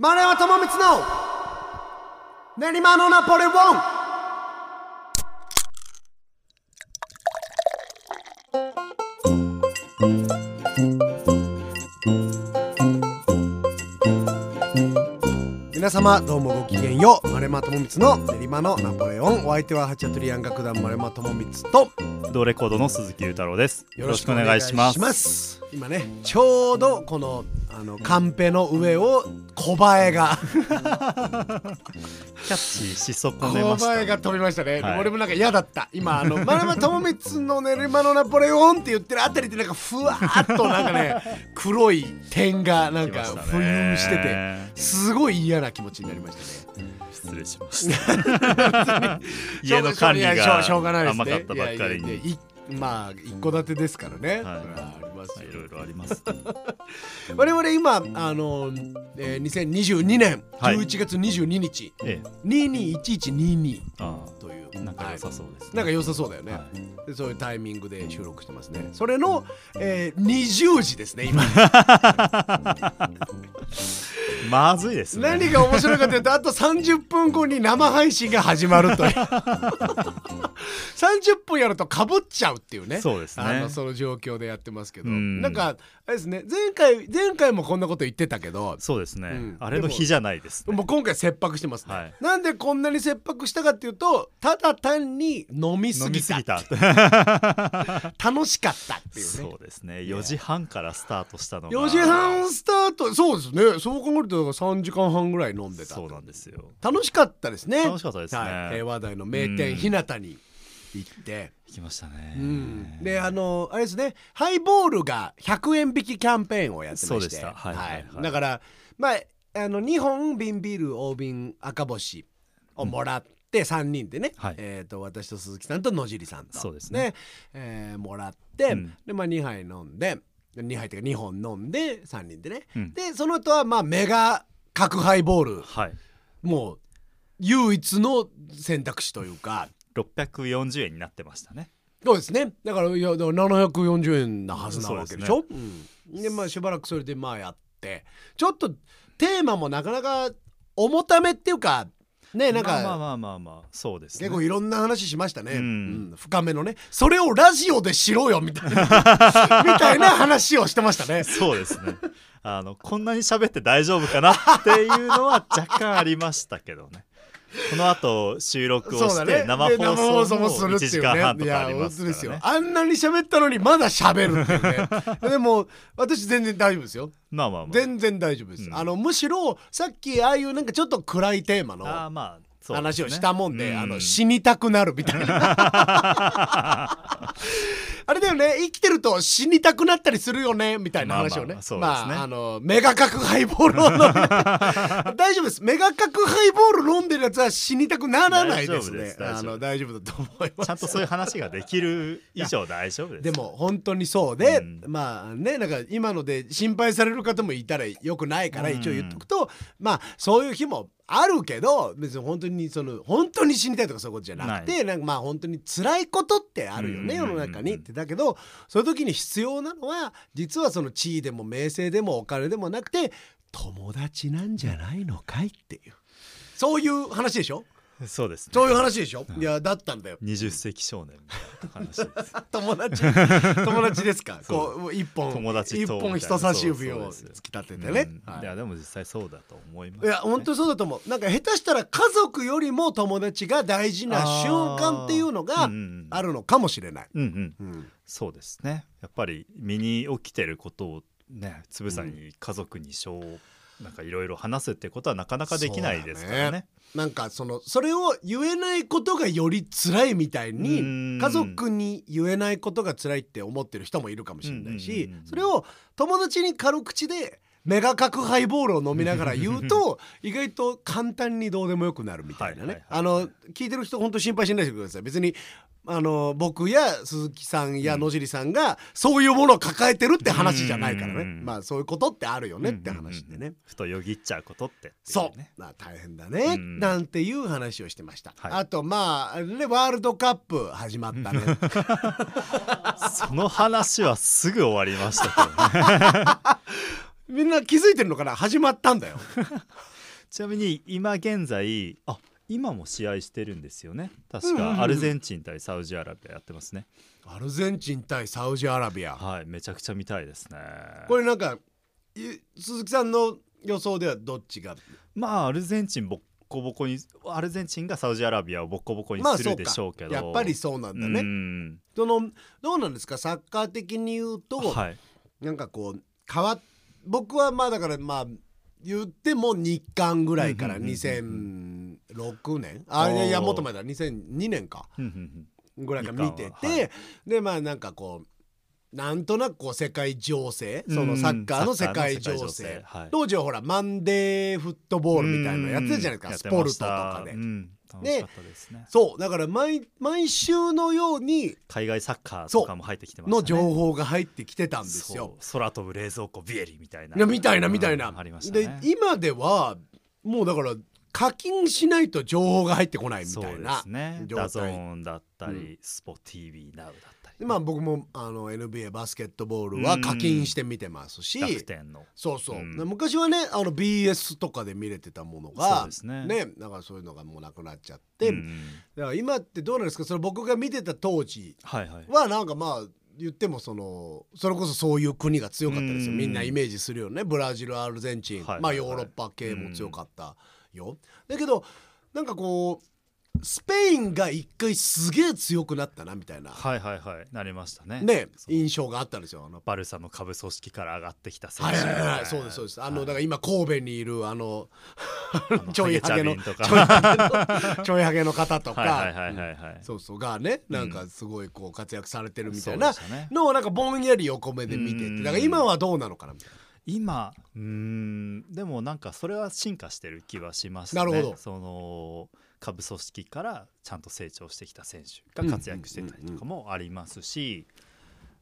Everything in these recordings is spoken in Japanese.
丸山智光の。練馬のナポレオン。皆様どうもごきげんよう。丸山智光の練馬のナポレオン。お相手はハチャトリアン楽団丸山智光と。ドレコードの鈴木裕太郎です。よろしくお願いします。す。今ねちょうどこのあのカンペの上を小バエが。キャッチし損ね小ました、バエが飛びましたね、はい。俺もなんか嫌だった。今あの丸山智光の練馬のナポレオンって言ってるあたりってなんかふわーっとなんかね 黒い点がなんか浮遊しててすごい嫌な気持ちになりましたね。失礼しました。家の管理がうしょうがないですね。甘かったばっかりに。まあ一戸建てですからね、はいます。よいろいろあります。我々今あの、えー、2022年はい。11月22日、え221122え、あという。あ、仲良さそうです、ね。なんか良さそうだよね、はでそういうタイミングで収録してますね。それの、えー、20時ですね今。まずいですね。何が面白いかというとあと30分後に生配信が始まるという。30分やるとかぶっちゃうっていうね。そうですね。あのその状況でやってますけどうん。なんかあれですね。前回前回もこんなこと言ってたけど。そうですね、うん。あれの日じゃないです、ね。もう今回切迫してますね、はい。なんでこんなに切迫したかっていうとただ単に飲みすぎた。楽しかったっていうね。そうですね。4時半からスタートしたのが。4時半スタート。そうですね。そう考えるとだから3時間半ぐらい飲んでたそうなんですよ。楽しかったですね。楽しかったですね。はい、平和台の名店うん。日向に行って、行きましたね。うん。であのあれですね。ハイボールが100円引きキャンペーンをやってまして。はいはいはい。だからまああの2本瓶ビール大瓶赤星をもらって3人でね、はい。えー、と私と鈴木さんと野尻さんと。そうですね。えーもらって、うん。で、まあ、2杯飲んで2杯っていうか2本飲んで3人でね、うん。でその後はまあメガ角ハイボール。はい。もう唯一の選択肢というか640円になってましたね。そうですね。だからいやだから740円なはずなわけでしょ？うん、でまあしばらくそれでまあやって。ちょっとテーマもなかなか重ためっていうかねなんか、まあまあまあまあまあそうですね。結構いろんな話しましたね、うん。うん。深めのね。それをラジオでしろよみたいな。みたいな話をしてましたね。そうですね。あのこんなに喋って大丈夫かなっていうのは若干ありましたけどね。この後収録をして生放放送もするって1時いうね。いやですよ。あんなに喋ったのにまだ喋るっていうね。でも私全然大丈夫ですよ。まあまあまあ。全然大丈夫です、うん。あのむしろさっきああいうなんかちょっと暗いテーマの話をしたもんでうあの死にたくなるみたいな あれだよね。生きてると死にたくなったりするよね。みたいな話をね。まあまあのメガ角ハイボールを飲んで。大丈夫です。メガ角ハイボール飲んでるやつは死にたくならないですね。大丈夫です。あの大丈夫だと思います。ちゃんとそういう話ができる以上大丈夫です。でも本当にそうで、うん。まあねなんか今ので心配される方もいたらよくないからうん。一応言っとくと、まあそういう日もあるけど別に本当にその本当に死にたいとかそういうことじゃなくてなんかまあ本当に辛いことってあるよね、うん。世の中にってだけどそういう時に必要なのは実はその地位でも名声でもお金でもなくて友達なんじゃないのかいっていう。そういう話でしょ？そうですね。そういう話でしょ？いやだったんだよ。20世紀少年みたいな話です。友達。友達ですか？こう一本友達と一本人差し指を突き立ててね、はいうん。い。やでも実際そうだと思います、いや本当にそうだと思う。なんか下手したら家族よりも友達が大事な瞬間っていうのがうんうんあるのかもしれない、うんうん。うん。そうですね。やっぱり身に起きてることをねつぶさに家族にしょうなんかいろいろ話すってことはなかなかできないですからそうだね。なんかそのそれを言えないことがより辛いみたいにうん。家族に言えないことが辛いって思ってる人もいるかもしれないしそれを友達に軽口でメガ角ハイボールを飲みながら言うと意外と簡単にどうでもよくなるみたいなね。はいはいはい。あの聞いてる人本当心配しないでください。別にあの僕や鈴木さんや野尻さんがそういうものを抱えてるって話じゃないからね。うんまあそういうことってあるよねって話でね。ふとよぎっちゃうことってっていそう。ね、まあ大変だね、うん。なんていう話をしてました、はい。あとまあねワールドカップ始まったね。その話はすぐ終わりましたけどね。みんな気づいてるのかな？始まったんだよ。ちなみに今現在あ今も試合してるんですよね。確か。アルゼンチン対サウジアラビアやってますね、アルゼンチン対サウジアラビア。はいめちゃくちゃ見たいですね。これなんかい鈴木さんの予想ではどっちが？まあアルゼンチンボッコボコにアルゼンチンがサウジアラビアをボッコボコにするでしょうけど、やっぱりそうなんだうねんそのどうなんですか？サッカー的に言うと、はい。なんかこう変わっ僕はまあだからまあ言っても日韓ぐらいからうんうんうん2006年あいやいやもっと前だ。2002年か。ぐらいから見てて、ははい。でまあなんかこうなんとなくこう世界情勢うん。そのサッカーの世界情勢。はい。当時はほらマンデーフットボールみたいなのやってたじゃないですかスポルトとかで。ですね。そう。だから毎毎週のように海外サッカーとかも入ってきてましたね。の情報が入ってきてたんですよ。空飛ぶ冷蔵庫ビエリみたいな。みたいなみたいな。うんありましたでね今ではもうだから課金しないと情報が入ってこないみそうでたいなすね。状態ダゾーンだったり、うんスポ TV ナウだったり。でまあ僕もあの NBA バスケットボールは課金して見てますし、楽天の。そうそう、うん。で昔はねあの BS とかで見れてたものそうがですね。だからそういうのがもうなくなっちゃって、うんだから今ってどうなんですか？それ僕が見てた当時はなんかまあ言ってもそのそれこそそういう国が強かったですよ。うん。みんなイメージするよね。ブラジルアルゼンチン、まあヨーロッパ系も強かったよ、だけどなんかこうスペインが一回すげえ強くなったなみたいな、はいはいはい。なりましたね。ね印象があったんですよ。あのバルサの下部組織から上がってきた選手。はいはいはい。はいそうですそうです。あの、だから今神戸にいるあの あのちょいハゲのハゲちょいハゲのちょいハゲの方とか、はいはいはいはいはい。そうそう。がねなんかすごいこう活躍されてるみたいなそうでしたね。のをなんかぼんやり横目で見てうん。てだから今はどうなのかなみたいな。今。うーん。でもなんかそれは進化してる気はしますね。なるほど。その下部組織からちゃんと成長してきた選手が活躍してたりとかもありますし、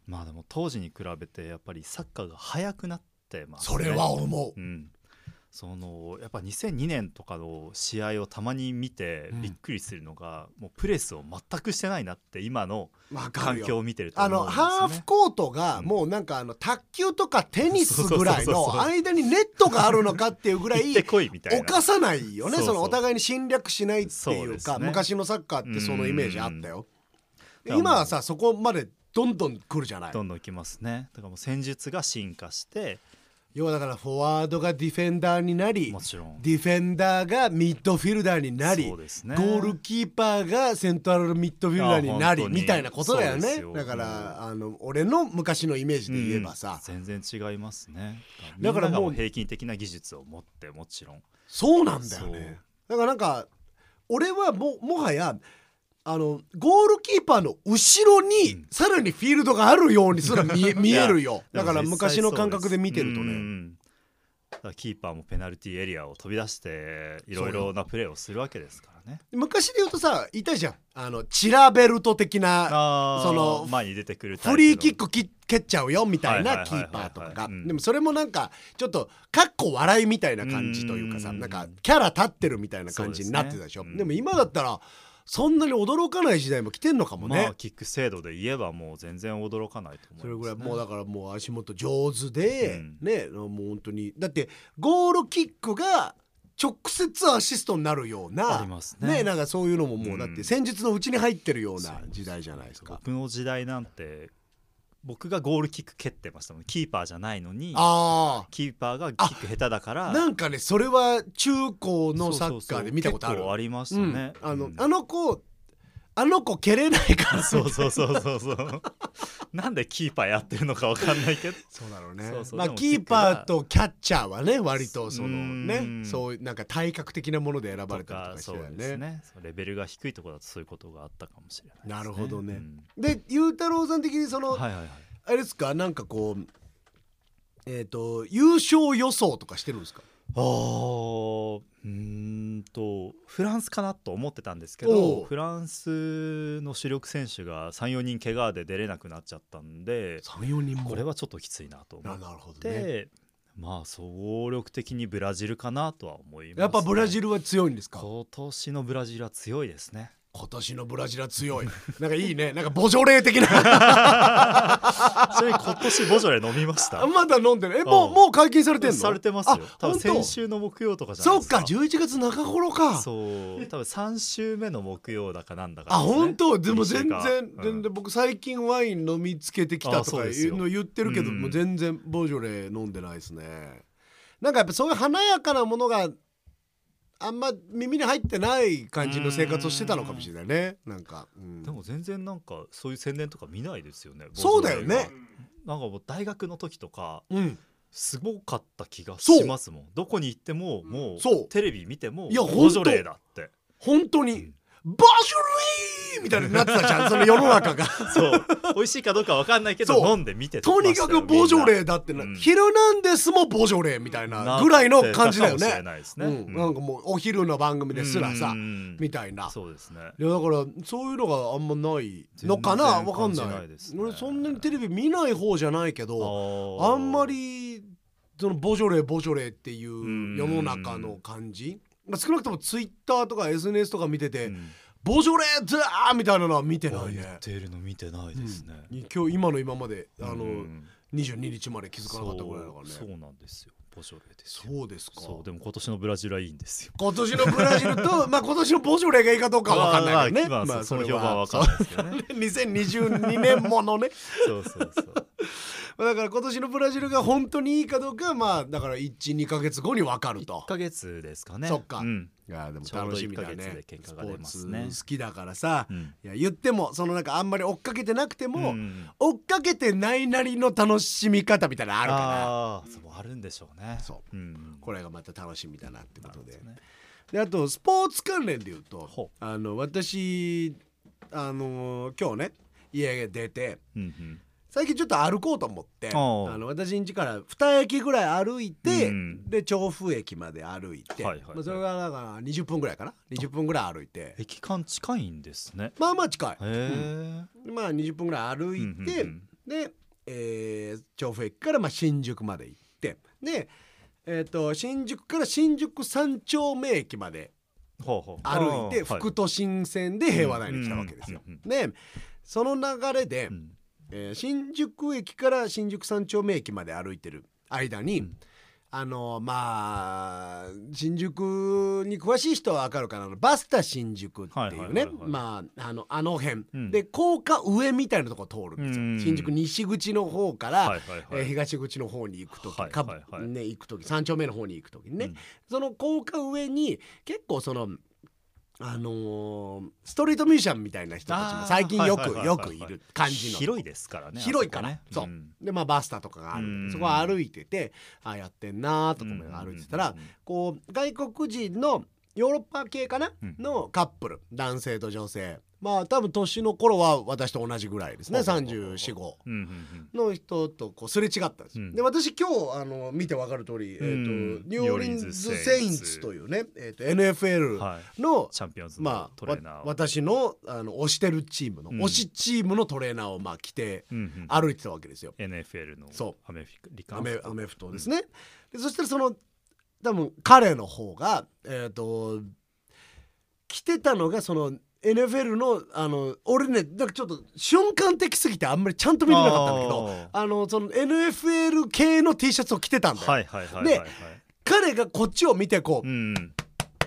まあでも当時に比べてやっぱりサッカーが速くなってますね。それは思う。う。ん、そのやっぱ2002年とかの試合をたまに見てうんびっくりするのが、もうプレスを全くしてないなって今の。環境を見てるとあの。ハーフコートがうんもうなんかあの卓球とかテニスぐらいの間にネットがあるのかっていうぐらい行ってこいみたいな。犯さないよねそのお互いに侵略しないっていうかね昔のサッカーってそのイメージあったよ。今はさそこまでどんどん来るじゃないどんどんきますね。だからもう戦術が進化して要はだからフォワードがディフェンダーになりもちろん。ディフェンダーがミッドフィルダーになりね。ゴールキーパーがセントラルミッドフィルダーになりみたいなことだよね。だからあの俺の昔のイメージで言えばさ、うん。全然違いますね。だからもう平均的な技術を持ってもちろん。そうなんだよね。だからなんか俺はももはやあのゴールキーパーの後ろにうん。さらにフィールドがあるようにすら見え見えるよ。だから昔の感覚で見てるとね。キーパーもペナルティーエリアを飛び出していろいろなプレーをするわけですからね。昔で言うとさいたじゃん。あのチラベルト的なその前に出てくるフリーキックき蹴っちゃうよみたいなキーパーとかが。うん。でもそれもなんかちょっとかっこ笑いみたいな感じというかさうん。なんかキャラ立ってるみたいな感じになってたでしょ。でも今だったらそんなに驚かない時代も来てんのかもね。まあキック精度で言えばもう全然驚かないと思います、ね、それぐらいもうだからもう足元上手でうん。ねもう本当に。だってゴールキックが直接アシストになるようなありますね。ねなんかそういうのももうだっうんて戦術のうちに入ってるような時代じゃないですか。僕の時代なんて僕がゴールキック蹴ってましたもん。キーパーじゃないのにああキーパーがキック下手だから。なんかねそれは中高のサッカーで見たことある。ありましたうん。ね、あの、うん。あの子あの子蹴れないから。そうそうそうそうそう。なんでキーパーやってるのかわかんないけど。そうだろうね。そうそう。まあキーパがーとキャッチャーはね割とそのうん。ねそういうなんか体格的なもので選ばとれたりとかかしてたよそうですね。ねレベルが低いところだとそういうことがあったかもしれないなるほどね。うん。でゆうたろうさん的にその、はいはいはい。あれですか？なんかこうえっ、と優勝予想とかしてるんですか？あーうーんとフランスかなと思ってたんですけおどう。フランスの主力選手が34人怪我で出れなくなっちゃったんで34人も？これはちょっときついなと思っあなるほどね。てまあ総力的にブラジルかなとは思います、やっぱブラジルルは強いんですか？今年のブラジルは強いですね今年のブラジルは強い。なんかいいね。なんかボジョレー的な。ちなみに今年ボジョレ飲みました？まだ飲んでる。えもううん。もう解禁されてんの？されてますよ。あ多分先週の木曜とかじゃないですか。そっか11月中頃か。そう。多分3週目の木曜だかなんだかね。本当？でも全然うん全然僕最近ワイン飲みつけてきたあとかいうの言ってるけどうん。もう全然ボジョレ飲んでないですね。なんかやっぱそういう華やかなものがあんま耳に入ってない感じの生活をしてたのかもしれないね。なんか、うん。でも全然なんかそういう宣伝とか見ないですよねそうだよね。なんかもう大学の時とかうん。すごかった気がしますもん。どこに行ってももそう。うテレビ見てもボジョレーだって。本当に。ボジョレーみたいになってたじゃん。その世の中が。そう。美味しいかどうかわかんないけど飲んで見てとにかくボジョレーだってな、うん。ヒルナンデスもボジョレーみたいなぐらいの感じだよね。なん、かもうお昼の番組ですらさ、うん。みたいな。そうですね。いやだからそういうのがあんまないのかな全然わかんない。ね。俺そんなにテレビ見ない方じゃないけどああんまりそのボジョレーボジョレーっていううん。世の中の感じ。まあ少なくともツイッターとか SNS とか見てて、うんボジョレーザーみたいなのは見てない言ねっているの見てないですね、今日今の今まであの、うん。22日まで気づかなかったぐらいだからね。そうなんですよ。ボジョレーですよ。そうですか。そうでも今年のブラジルはいいんですよ。今年のブラジルと まあ今年のボジョレーがいいかどうかは分かんないけどね。まあまあまあその評判は分かんないですけどね2022年ものねそうそうそうだから今年のブラジルが本当にいいかどうかはまあだから12か月後に分かると。1ヶ月ですかね。そっか。うん。いやでも楽しみだね。スポー果が出ますツね好きだからさ、うん。いや言ってもそのなんかあんまり追っかけてなくても、うん追っかけてないなりの楽しみ方みたいなのあるから。そうあるんでしょうね、そう。ん、これがまた楽しみだなってことで。ね。であとスポーツ関連で言うとほあの私あの今日ね家出てうんうん最近ちょっと歩こうと思ってあおう。の私ん家から2駅ぐらい歩いて、うん。で調布駅まで歩いて、はいはいはい。まあ、それがだから20分ぐらいかな？20分ぐらい歩いて。駅間近いんですね。まあまあ近い。へえ、まあ20分ぐらい歩いて、うんうんで、えー調布駅からまあ新宿まで行ってで、えー、と新宿から新宿三丁目駅までほうほう。歩いてあーはい。副都心線で平和台に来たわけですよ。うんうん。でその流れで、うんえー新宿駅から新宿三丁目駅まで歩いてる間に、うん。あのまあ新宿に詳しい人は分かるかな。バスタ新宿ってはいうねまああのあの辺、うん。で高架上みたいなとこ通るんですよ、うん。新宿西口の方から、はいはいえ東口の方に行く時、はいかはいはい。ね、行く時三丁目の方に行く時にね、うん。その高架上に結構そのあのーストリートミュージシャンみたいな人たちも最近よくよくいる感じの。広いですからね広いから、そうあこねん。でまあバスタとかがある。んでうん。そこを歩いててあやってんなーとか思い歩いてたら、うんうんうん。こう外国人のヨーロッパ系かな、うん。のカップル。男性と女性まあ多分年の頃は私と同じぐらいですね。ほうほうほうほう。345。うんうんの人とこうすれ違ったんです。よ、うん。で私今日あの見てわかる通り、えーとうん。ニューオーリンズ・セインツというね、えー、と NFL はい。の、チャンピオンズまのあトレーナーを、わ私のあの推してるチームの、うん。推しチームのトレーナーをまあ着てうんうん歩いてたわけですよ。NFL のそう。アメフリカアメアメフトですね。でそしたらその多分彼の方がえっ、と着てたのがその NFL のあの俺ねなんかちょっと瞬間的すぎてあんまりちゃんと見れなかったんだけどああのその NFL 系の T シャツを着てたんだよ。はいはいはいはいではい。彼がこっちを見てこう、うん。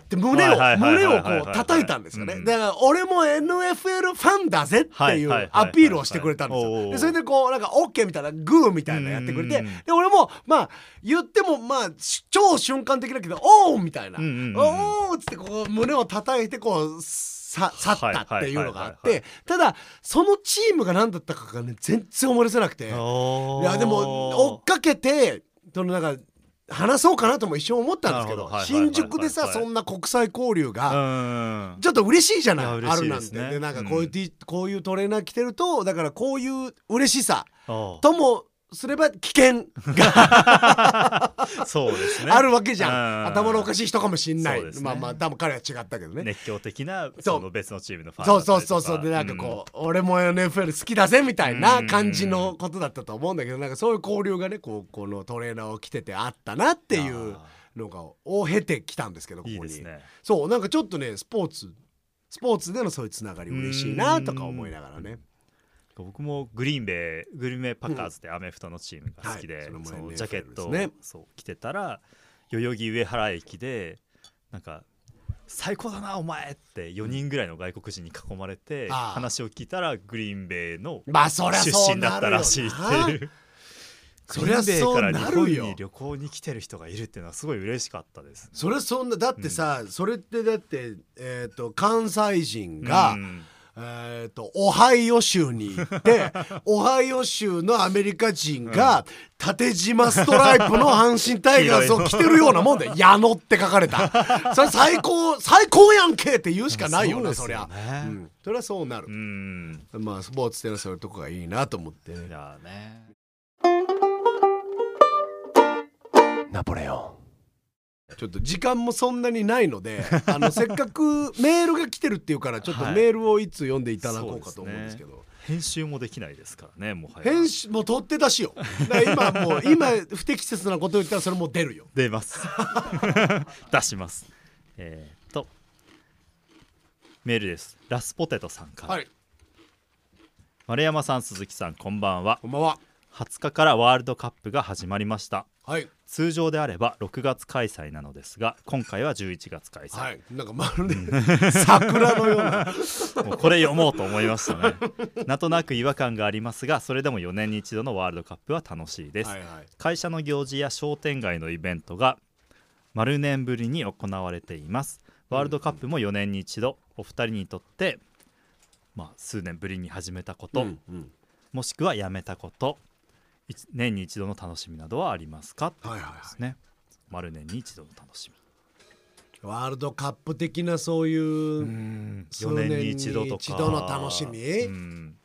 で胸を胸をこう叩いたんですよね。うん。だから俺も NFL ファンだぜっていうアピールをしてくれたんですよ。でそれでこうなんか OK みたいなグーみたいなのやってくれてうんで俺もまあ言ってもまあし超瞬間的だけどおーみたいな。うんうんうん。おーっつってこう胸を叩いてこうさ去ったっていうのがあってただそのチームが何だったかがね全然思い出せなくて。いやでも追っかけてそのなんか話そうかなとも一瞬思ったんですけど新宿でさそんな国際交流がうん。ちょっと嬉しいじゃないあるなんて。でなんかこういうこういうトレーナー着てるとだからこういう嬉しさあともすれば危険があ そうですね。あるわけじゃん。うん。頭のおかしい人かもしんない、ね。まあまあ多分彼は違ったけどね。熱狂的なそう。その別のチームのファンそうそうそうそう。でなんかこう、俺も NFL 好きだぜみたいな感じのことだったと思うんだけどなんかそういう交流がねこうこのトレーナーを着ててあったなっていうあのがを経てきたんですけどここに。ね。そうなんかちょっとねスポーツスポーツでのそういうつながり嬉しいなとか思いながらね僕もグリーンベイグリーンベイパッカーズってアメフトのチームが好きで、はいそのジャケットを、ねそう着てたら代々木上原駅でなんか最高だなお前って4人ぐらいの外国人に囲まれて話を聞いたらグリーンベイの出身だったらしいってないう。そりゃそうなるよ。旅行に来てる人がいるっていうのはすごい嬉しかったです。それそんなだってさ、それってだって、えー、と関西人が、うんえー、とオハイオ州に行って オハイオ州のアメリカ人が、縦縞ストライプの阪神タイガースを着てるようなもんで「矢野」って書かれた。それ最高最高やんけって言うしかないよなそりゃ、そうん、それはそうなる。う、ん。まあスポーツってのはそういうとこがいいなと思って。ね。ナポレオンちょっと時間もそんなにないので あのせっかくメールが来てるっていうからちょっとはい。メールをいつ読んでいただこうかと思うんですけど、編集もできないですからねもはや。編集もう取って出しよ。今もう 今不適切なこと言ったらそれもう出るよ。出ます。出します。えーっと。メールです。ラスポテトさんから、はい。丸山さん鈴木さんこんばんは。こんばんは。20日からワールドカップが始まりましたはい。通常であれば6月開催なのですが今回は11月開催、はい。なんかまるで 桜のような。もうこれ読もうと思いましたね。なんとなく違和感がありますがそれでも4年に一度のワールドカップは楽しいです、はいはい。会社の行事や商店街のイベントが丸年ぶりに行われています。ワールドカップも4年に一度お二人にとって、まあ、数年ぶりに始めたこと、うんうん。もしくはやめたこと。一年に一度の楽しみなどはありますか？はいはいはですね丸年に一度の楽しみ。いワールドカップ的なそういう数4年に年に一度とか。一度の楽しみ？うん。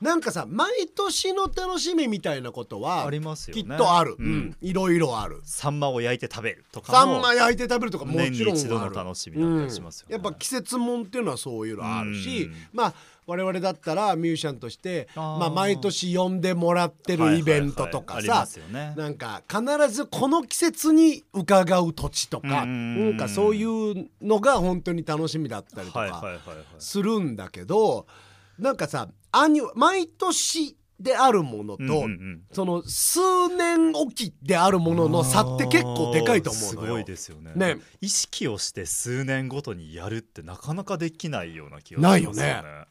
なんかさ毎年の楽しみみたいなことはありますよきねっとある、いろいろある。サンマを焼いて食べるとかサもンマ焼いて食べるとかも年にちろん一度の楽しみだったりしますよね。うん。やっぱ季節もんっていうのはそういうのあるし、うん。まあ我々だったらミュージシャンとしてまあ、毎年呼んでもらってるイベントとかさなんか必ずこの季節に伺う土地とかうん。なんかそういうのが本当に楽しみだったりとかするんだけどなんかさ毎年であるものと、うんうんうん。その数年おきであるものの差って結構でかいと思うのよ。すごいですよね。ね。意識をして数年ごとにやるってなかなかできないような気がしますよね。ないよ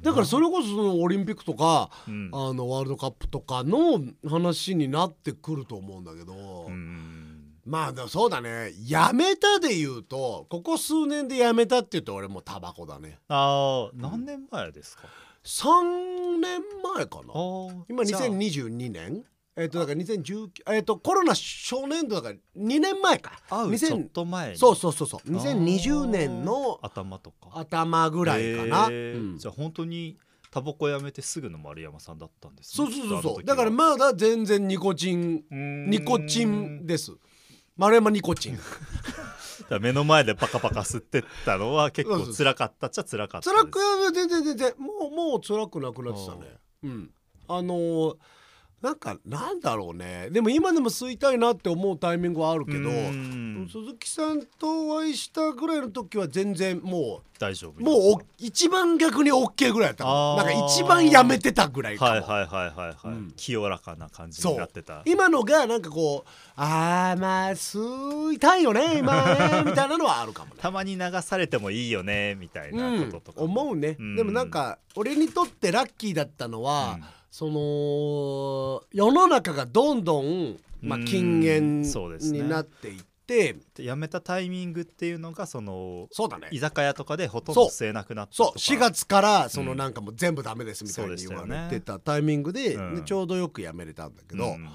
だからそれこそそのオリンピックとか、うん。あのワールドカップとかの話になってくると思うんだけど、うん。まあでもそうだね。やめたで言うとここ数年でやめたって言うと俺もタバコだね。ああ何年前ですか、3年前かな。今じゃあ。2022年？えっ、とだから2019えっ、とコロナ初年度だから2年前か。会うちょっ2000と前に。そうそうそうそう。2020年の頭とか。頭ぐらいかな、へー。うん。じゃあ本当にタバコやめてすぐの丸山さんだったんですね。そうそうそうそう。だからまだ全然ニコチンニコチンです。丸山ニコチン。目の前でパカパカ吸ってったのは結構辛かったっちゃ辛かった辛くは全然全然。もうもう辛くなくなってたね。うん。あのーなんかなんだろうね。でも今でも吸いたいなって思うタイミングはあるけど鈴木さんとお会いしたぐらいの時は全然も大丈夫うもうお一番逆に OK ぐらいだったな。んか一番やめてたぐらいかも、はいはいはいはいはい、うん。清らかな感じになってた。今のがなんかこうあーまあ吸いたいよね今ね みたいなのはあるかもね。たまに流されてもいいよねみたいなこととかも、うん、思うね、うん。でもなんか俺にとってラッキーだったのは、うんその世の中がどんどん、まあ、うん禁煙そうですね。になっていってで辞めたタイミングっていうのがそのそうだね。居酒屋とかでほとんど吸えなくなったそう4月からそのうんなんかもう全部ダメですみたいに言われてたタイミングで,、ちょうどよくやめれたんだけど、うん。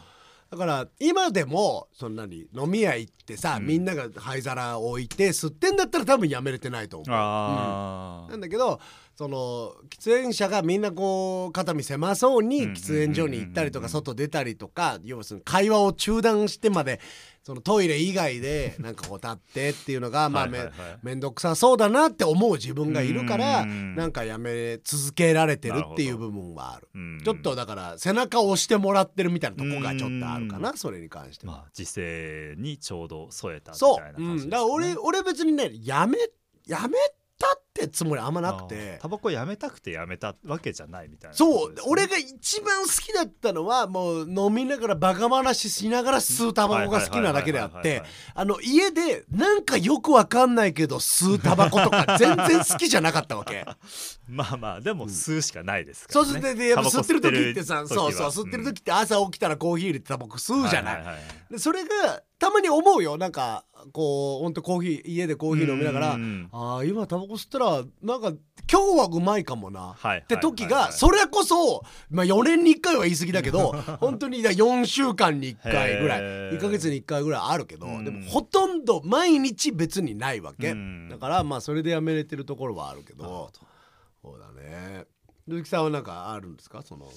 だから今でもそんなに飲み屋行ってさ、うん。みんなが灰皿置いて吸ってんだったら多分やめれてないと思う。あー。なんだけどその喫煙者がみんなこう肩身狭そうにうん。喫煙所に行ったりとかうん外出たりとか要するに会話を中断してまでそのトイレ以外で なんかこう立ってっていうのがまあめ面倒くさそうだなって思う自分がいるからうん。なんかやめ続けられてるっていう部分はある。うん。ちょっとだから背中を押してもらってるみたいなとこがちょっとあるかなそれに関しては。まあ時勢にちょうど添えたみそう、たいな感じです、ね。うん、だから俺俺別にねやめやめたっってつもりあんまなくて。タバコやめたくてやめたわけじゃないみたいなそう。俺が一番好きだったのはもう飲みながらバカ話しながら吸うタバコが好きなだけであって。あの家でなんかよくわかんないけど吸うタバコとか全然好きじゃなかったわけ。まあまあでも吸うしかないですから、ね。そうでやっぱ吸ってる時ってさそうそう吸ってる時って朝起きたらコーヒー入れてタバコ吸うじゃない。でそれがたまに思うよ。なんかこうほんとコーヒー家でコーヒー飲みながらああ今タバコ吸ったらなんか今日はうまいかもな。はいって時がそれこそ、まあ、4年に1回は言い過ぎだけど 本当に4週間に1回ぐらいへー。1ヶ月に1回ぐらいあるけどうん。でもほとんど毎日別にないわけ。うん。だからまあそれでやめれてるところはあるけど。ど。そうだね。鈴木さんはなんかあるんですか？その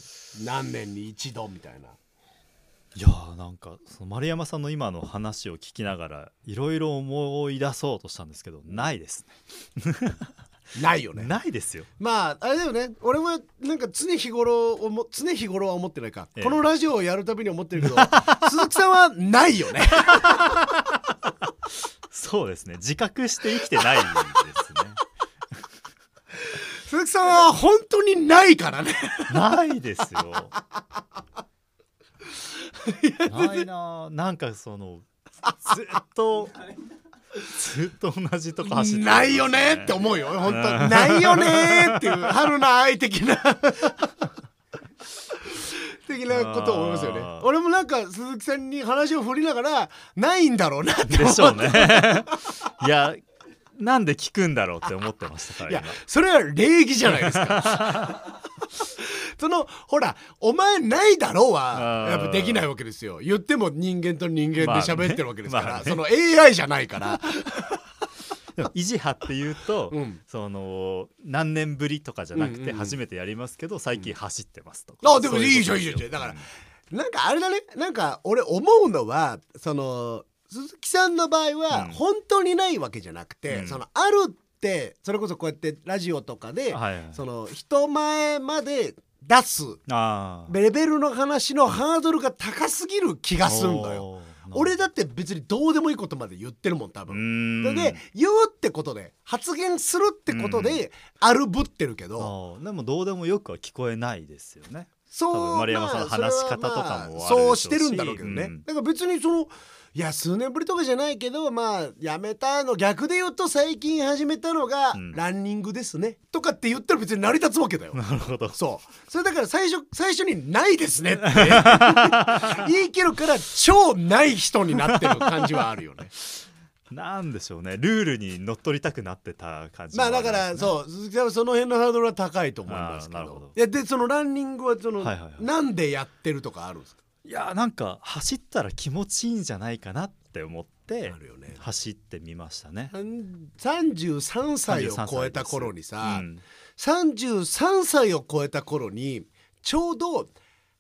何年に一度みたいないやーなんかその丸山さんの今の話を聞きながらいろいろ思い出そうとしたんですけどないですね。ないよね。ないですよ。まああれだよね。俺はなんか常日頃思常日頃は思ってないか、ええ。このラジオをやるたびに思ってるけど 鈴木さんはないよね。そうですね。自覚して生きてないですね。鈴木さんは本当にないからね。ないですよないなあ。なんかそのずっとずっと同じとこ走ってるないよねって思うよ。本当ないよねっていう 春の愛的な。的なことを思いますよね。俺もなんか鈴木さんに話を振りながらないんだろうなって思でしょうね。いやなんで聞くんだろうって思ってましたからいや今。それは礼儀じゃないですか そのほらお前ないだろうはやっぱできないわけですよ。言っても人間と人間で喋ってるわけですから、まあね。その AI じゃないから。維持派っていうと、うん。その何年ぶりとかじゃなくてうんうんうん。初めてやりますけど、最近走ってますとか、あでもいいじゃんいいじゃんだからなんかあれだね。なんか俺思うのはその鈴木さんの場合はうん。本当にないわけじゃなくて、うん。そのあるってそれこそこうやってラジオとかで、はいはい。その人前まで出すレベルの話のハードルが高すぎる気がするんだよ。俺だって別にどうでもいいことまで言ってるもん多う分。で言うってことで発言するってことであるぶってるけど、でもどうでもよくは聞こえないですよね。そう丸山さんの話し方とかもまあそうしてるんだろうけどね、うん。だから別にそのいや数年ぶりとかじゃないけどまあやめたの逆で言うと最近始めたのがうん。ランニングですね、とかって言ったら別に成り立つわけだよ。なるほど。そう。それだから最初最初に「ないですね」って。言い切るから超ない人になってる感じはあるよね。なんでしょうね。ルールにのっとりたくなってた感じまあだからうそう。鈴木さんはその辺のハードルは高いと思いますけど。あーなるほど。いやでそのランニングはその、はなんでやってるとかあるんですか？いやなんか走ったら気持ちいいんじゃないかなって思って走ってみましたね。33歳を33超えた頃にさ、うん。33歳を超えた頃にちょうど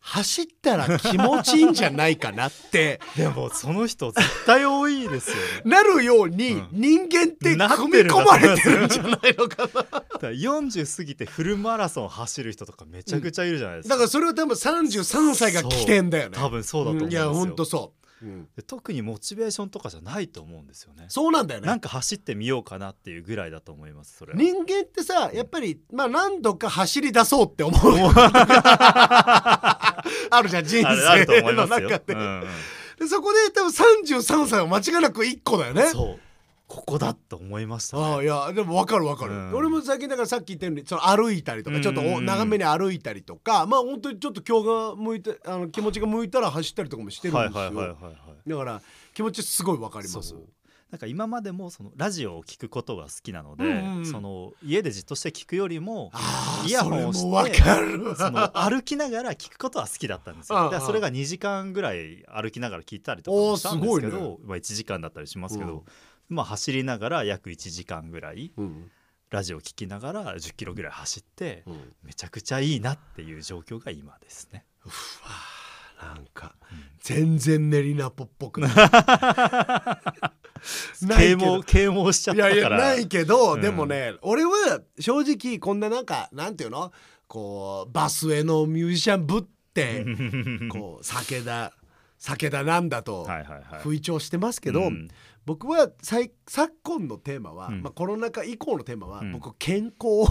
走ったら気持ちいいんじゃないかなって。でもその人絶対多いですよね。なるようにうん。人間って組み込まれてるんじゃないのかな。だから40過ぎてフルマラソン走る人とかめちゃくちゃいるじゃないですか、だからそれは多分33歳が起点だよね。多分そうだと思うんんいですよ、やほんとそう、うん。で特にモチベーションとかじゃないと思うんですよね。そうなんだよね。なんか走ってみようかなっていうぐらいだと思いますそれは。人間ってさやっぱりまあ何度か走り出そうって思う。あるじゃん人生いますよ、の中でうんうん。でそこで多分33歳は間違いなく1個だよね。そうここだと思いました、ね、ああいやでも分かる分かる、うん。俺も最近だからさっき言ったようにその歩いたりとかちょっと長めに歩いたりとかまあ本当にちょっと今日が向いてあの気持ちが向いたら走ったりとかもしてるんはいですよ、はいはいはいはいだから気持ちすごい分かります。なんか今までもそのラジオを聞くことが好きなので、うんうんうん。その家でじっとして聞くよりもイヤホンをしてその歩きながら聞くことは好きだったんですよ。それが2時間ぐらい歩きながら聞いたりとかもしたんですけど、まあ、1時間だったりしますけど、うんまあ、走りながら約1時間ぐらいうん。ラジオを聞きながら10キロぐらい走ってうん。めちゃくちゃいいなっていう状況が今ですね。うわなんか全然練りナポっぽくない。啓ど。蒙啓蒙しちゃっいやいたから。やないけど、うん。でもね俺は正直こんななんかなんていうの？こうバスへのミュージシャンぶって こう酒だ酒だなんだと吹聴してますけど、うん。僕は最昨今のテーマは、うん。まあ、コロナ禍以降のテーマは、うん。僕健康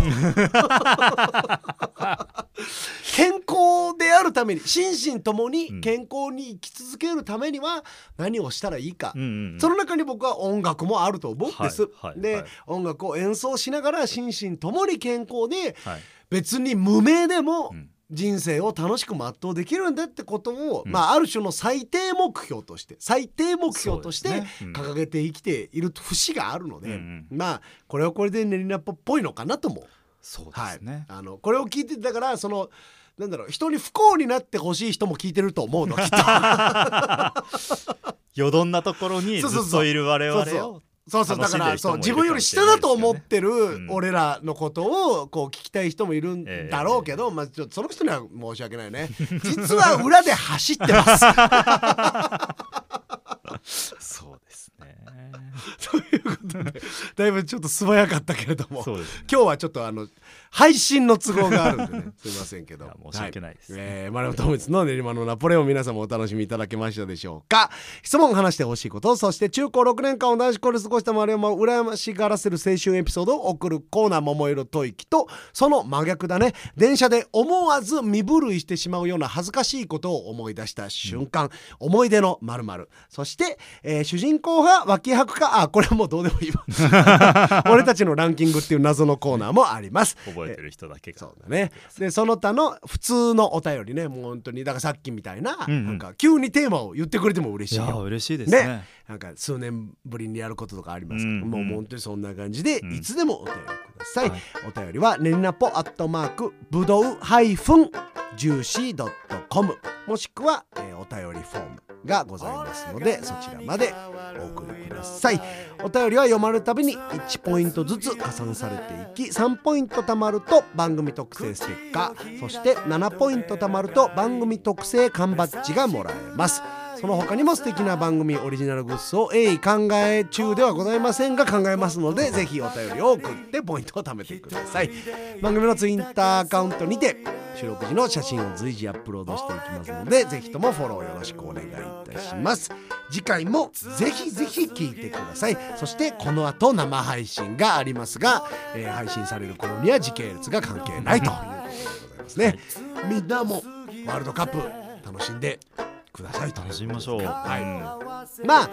健康であるために心身ともに健康に生き続けるためには何をしたらいいか、うんうんうん。その中に僕は音楽もあると思うんです。はいはいで、はい。音楽を演奏しながら心身ともに健康ではい。別に無名でもうん人生を楽しく全うできるんだってことを、うん。まあある種の最低目標として最低目標として掲げて生きている節があるので、うんまあこれはこれで練りナッポっぽいのかなとも、そうではい。すね、あのこれを聞いてだからそのなんだろう人に不幸になってほしい人も聞いてると思うのきっと。よどんなところにずっといる我々をそうそうだからそう自分より下だと思ってるん。俺らのことをこう聞きたい人もいるんだろうけど、まあちょっとその人には申し訳ないね。実は裏で走ってます。そうですね。ということでだいぶちょっと素早かったけれども。ね。今日はちょっとあの配信の都合があるんでね。すいませんけど。申し訳ないです。はえーマルモトムツの練馬のナポレオン皆さんもお楽しみいただけましたでしょうか。質問話してほしいことそして中高6年間を男子校で過ごした丸山を羨ましがらせる青春エピソードを送るコーナー桃色吐息とその真逆だね。電車で思わず身震いしてしまうような恥ずかしいことを思い出した瞬間、思い出の〇〇。そして、えー主人公派脇役かあこれはもうどうでもいいわ。俺たちのランキングっていう謎のコーナーもあります覚えてる人だけが。そうだね。でその他の普通のお便りねもう本当にだからさっきみたいな,、うんうん。なんか急にテーマを言ってくれても嬉しいよ。嬉しいですね。ね。なんか数年ぶりにやることとかありますけど、うんうん。もう本当にそんな感じで、うん。いつでもお便りください、はい。お便りはねりなぽアットマークぶどうハイフンジューシードットコム。もしくは、えーお便りフォームがございますのでそちらまでお送りください。お便りは読まれるたびに1ポイントずつ加算されていき3ポイント貯まると番組特製ステッカーそして7ポイント貯まると番組特製缶バッジがもらえますその他にも素敵な番組オリジナルグッズを鋭意考え中ではございませんが考えますのでぜひお便りを送ってポイントを貯めてください。番組のツイッターアカウントにて収録時の写真を随時アップロードしていきますのでぜひともフォローよろしくお願いいたします。次回もぜひぜひ聞いてください。そしてこの後生配信がありますが、えー配信される頃には時系列が関係ないということでございますね。みんなもワールドカップ楽しんで。くださいと。楽しみましょう。はい。まあ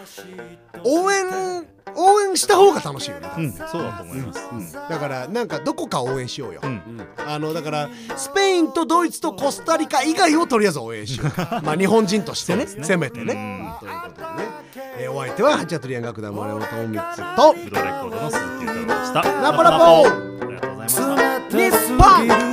応援応援した方が楽しいよね。うん、そうだと思います、うん。だからなんかどこか応援しようよ、うん。うんあのだからスペインとドイツとコスタリカ以外をとりあえず応援しよう。まあ日本人としてねね。せめてね、うん。ということでね、えーお相手はハチャトリアン楽団丸山智光と。ブドウレコードの鈴木太郎でした。ナポラポありがとうございまし